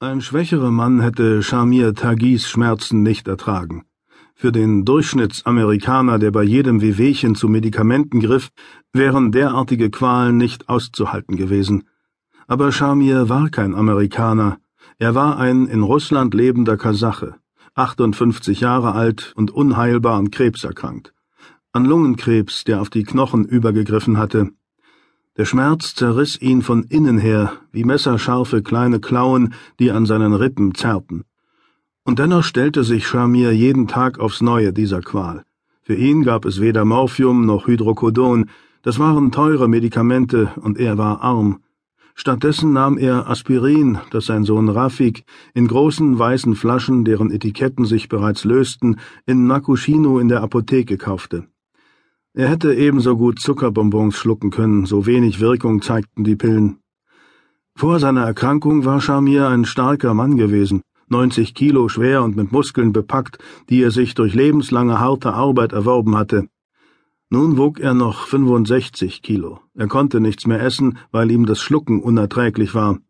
Ein schwächerer Mann hätte Shamir Tagis Schmerzen nicht ertragen. Für den Durchschnittsamerikaner, der bei jedem Wehwehchen zu Medikamenten griff, wären derartige Qualen nicht auszuhalten gewesen. Aber Shamir war kein Amerikaner. Er war ein in Russland lebender Kasache, 58 Jahre alt und unheilbar an Krebs erkrankt. An Lungenkrebs, der auf die Knochen übergegriffen hatte, der Schmerz zerriss ihn von innen her wie messerscharfe kleine Klauen, die an seinen Rippen zerrten. Und dennoch stellte sich Shamir jeden Tag aufs Neue dieser Qual. Für ihn gab es weder Morphium noch Hydrocodon, das waren teure Medikamente, und er war arm. Stattdessen nahm er Aspirin, das sein Sohn Rafik in großen weißen Flaschen, deren Etiketten sich bereits lösten, in Nakushino in der Apotheke kaufte. Er hätte ebenso gut Zuckerbonbons schlucken können, so wenig Wirkung zeigten die Pillen. Vor seiner Erkrankung war Shamir ein starker Mann gewesen, 90 Kilo schwer und mit Muskeln bepackt, die er sich durch lebenslange harte Arbeit erworben hatte. Nun wog er noch 65 Kilo. Er konnte nichts mehr essen, weil ihm das Schlucken unerträglich war.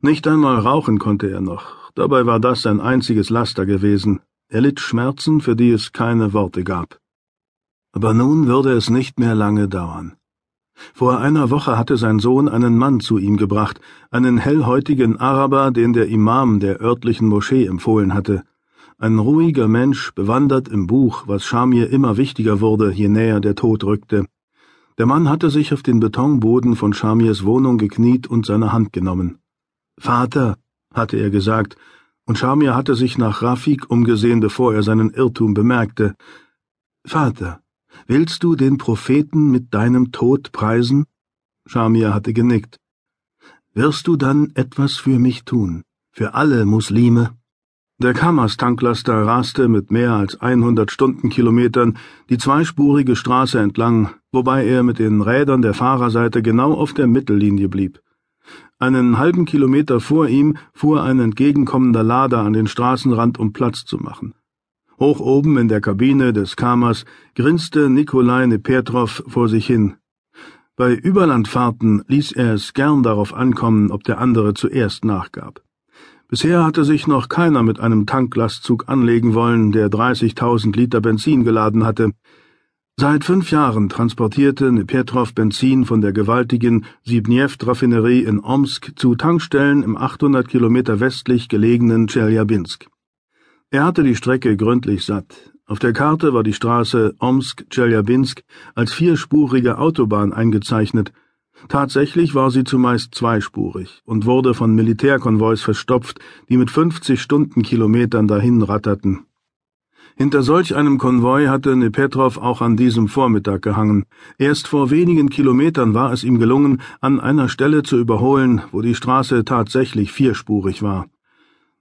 Nicht einmal rauchen konnte er noch. Dabei war das sein einziges Laster gewesen. Er litt Schmerzen, für die es keine Worte gab. Aber nun würde es nicht mehr lange dauern. Vor einer Woche hatte sein Sohn einen Mann zu ihm gebracht, einen hellhäutigen Araber, den der Imam der örtlichen Moschee empfohlen hatte. Ein ruhiger Mensch, bewandert im Buch, was Schamir immer wichtiger wurde, je näher der Tod rückte. Der Mann hatte sich auf den Betonboden von Schamirs Wohnung gekniet und seine Hand genommen. Vater, hatte er gesagt, und Schamir hatte sich nach Rafik umgesehen, bevor er seinen Irrtum bemerkte. Vater, Willst du den Propheten mit deinem Tod preisen? Schamir hatte genickt. Wirst du dann etwas für mich tun, für alle Muslime? Der Kammas-Tanklaster raste mit mehr als 100 Stundenkilometern die zweispurige Straße entlang, wobei er mit den Rädern der Fahrerseite genau auf der Mittellinie blieb. Einen halben Kilometer vor ihm fuhr ein entgegenkommender Lader an den Straßenrand, um Platz zu machen. Hoch oben in der Kabine des Kamers grinste Nikolai Nepetrov vor sich hin. Bei Überlandfahrten ließ er es gern darauf ankommen, ob der andere zuerst nachgab. Bisher hatte sich noch keiner mit einem Tanklastzug anlegen wollen, der 30.000 Liter Benzin geladen hatte. Seit fünf Jahren transportierte Nepetrov Benzin von der gewaltigen Sibniew-Raffinerie in Omsk zu Tankstellen im 800 Kilometer westlich gelegenen Tscheljabinsk. Er hatte die Strecke gründlich satt. Auf der Karte war die Straße Omsk-Tscheljabinsk als vierspurige Autobahn eingezeichnet. Tatsächlich war sie zumeist zweispurig und wurde von Militärkonvois verstopft, die mit 50 Stundenkilometern dahin ratterten. Hinter solch einem Konvoi hatte Nepetrov auch an diesem Vormittag gehangen. Erst vor wenigen Kilometern war es ihm gelungen, an einer Stelle zu überholen, wo die Straße tatsächlich vierspurig war.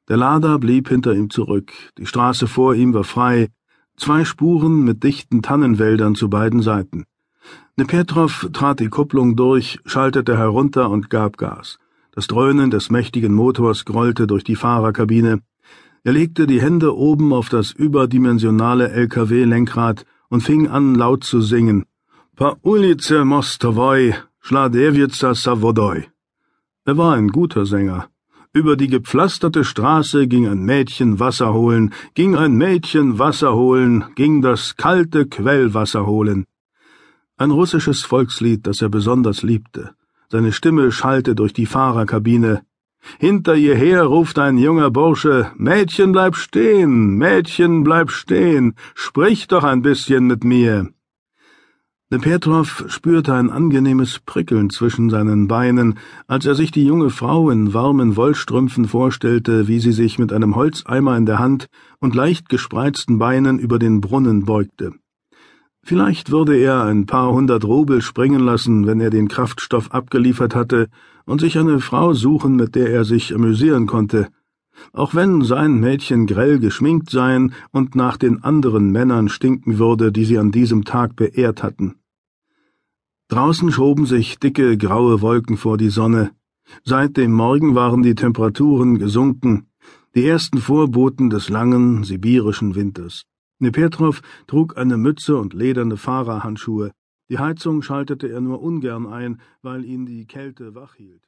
Der Lader blieb hinter ihm zurück, die Straße vor ihm war frei, zwei Spuren mit dichten Tannenwäldern zu beiden Seiten. Nepetrov trat die Kupplung durch, schaltete herunter und gab Gas. Das Dröhnen des mächtigen Motors grollte durch die Fahrerkabine. Er legte die Hände oben auf das überdimensionale LKW-Lenkrad und fing an, laut zu singen. Pa ulice mostovoi, schladewitsa savodoi. Er war ein guter Sänger. Über die gepflasterte Straße ging ein Mädchen Wasser holen, ging ein Mädchen Wasser holen, ging das kalte Quellwasser holen. Ein russisches Volkslied, das er besonders liebte. Seine Stimme schallte durch die Fahrerkabine. Hinter ihr her ruft ein junger Bursche, Mädchen bleib stehen, Mädchen bleib stehen, sprich doch ein bisschen mit mir. Petrov spürte ein angenehmes Prickeln zwischen seinen Beinen, als er sich die junge Frau in warmen Wollstrümpfen vorstellte, wie sie sich mit einem Holzeimer in der Hand und leicht gespreizten Beinen über den Brunnen beugte. Vielleicht würde er ein paar hundert Rubel springen lassen, wenn er den Kraftstoff abgeliefert hatte, und sich eine Frau suchen, mit der er sich amüsieren konnte, auch wenn sein Mädchen grell geschminkt seien und nach den anderen Männern stinken würde, die sie an diesem Tag beehrt hatten. Draußen schoben sich dicke graue Wolken vor die Sonne. Seit dem Morgen waren die Temperaturen gesunken, die ersten Vorboten des langen sibirischen Winters. Nepetrov trug eine Mütze und lederne Fahrerhandschuhe. Die Heizung schaltete er nur ungern ein, weil ihn die Kälte wach hielt.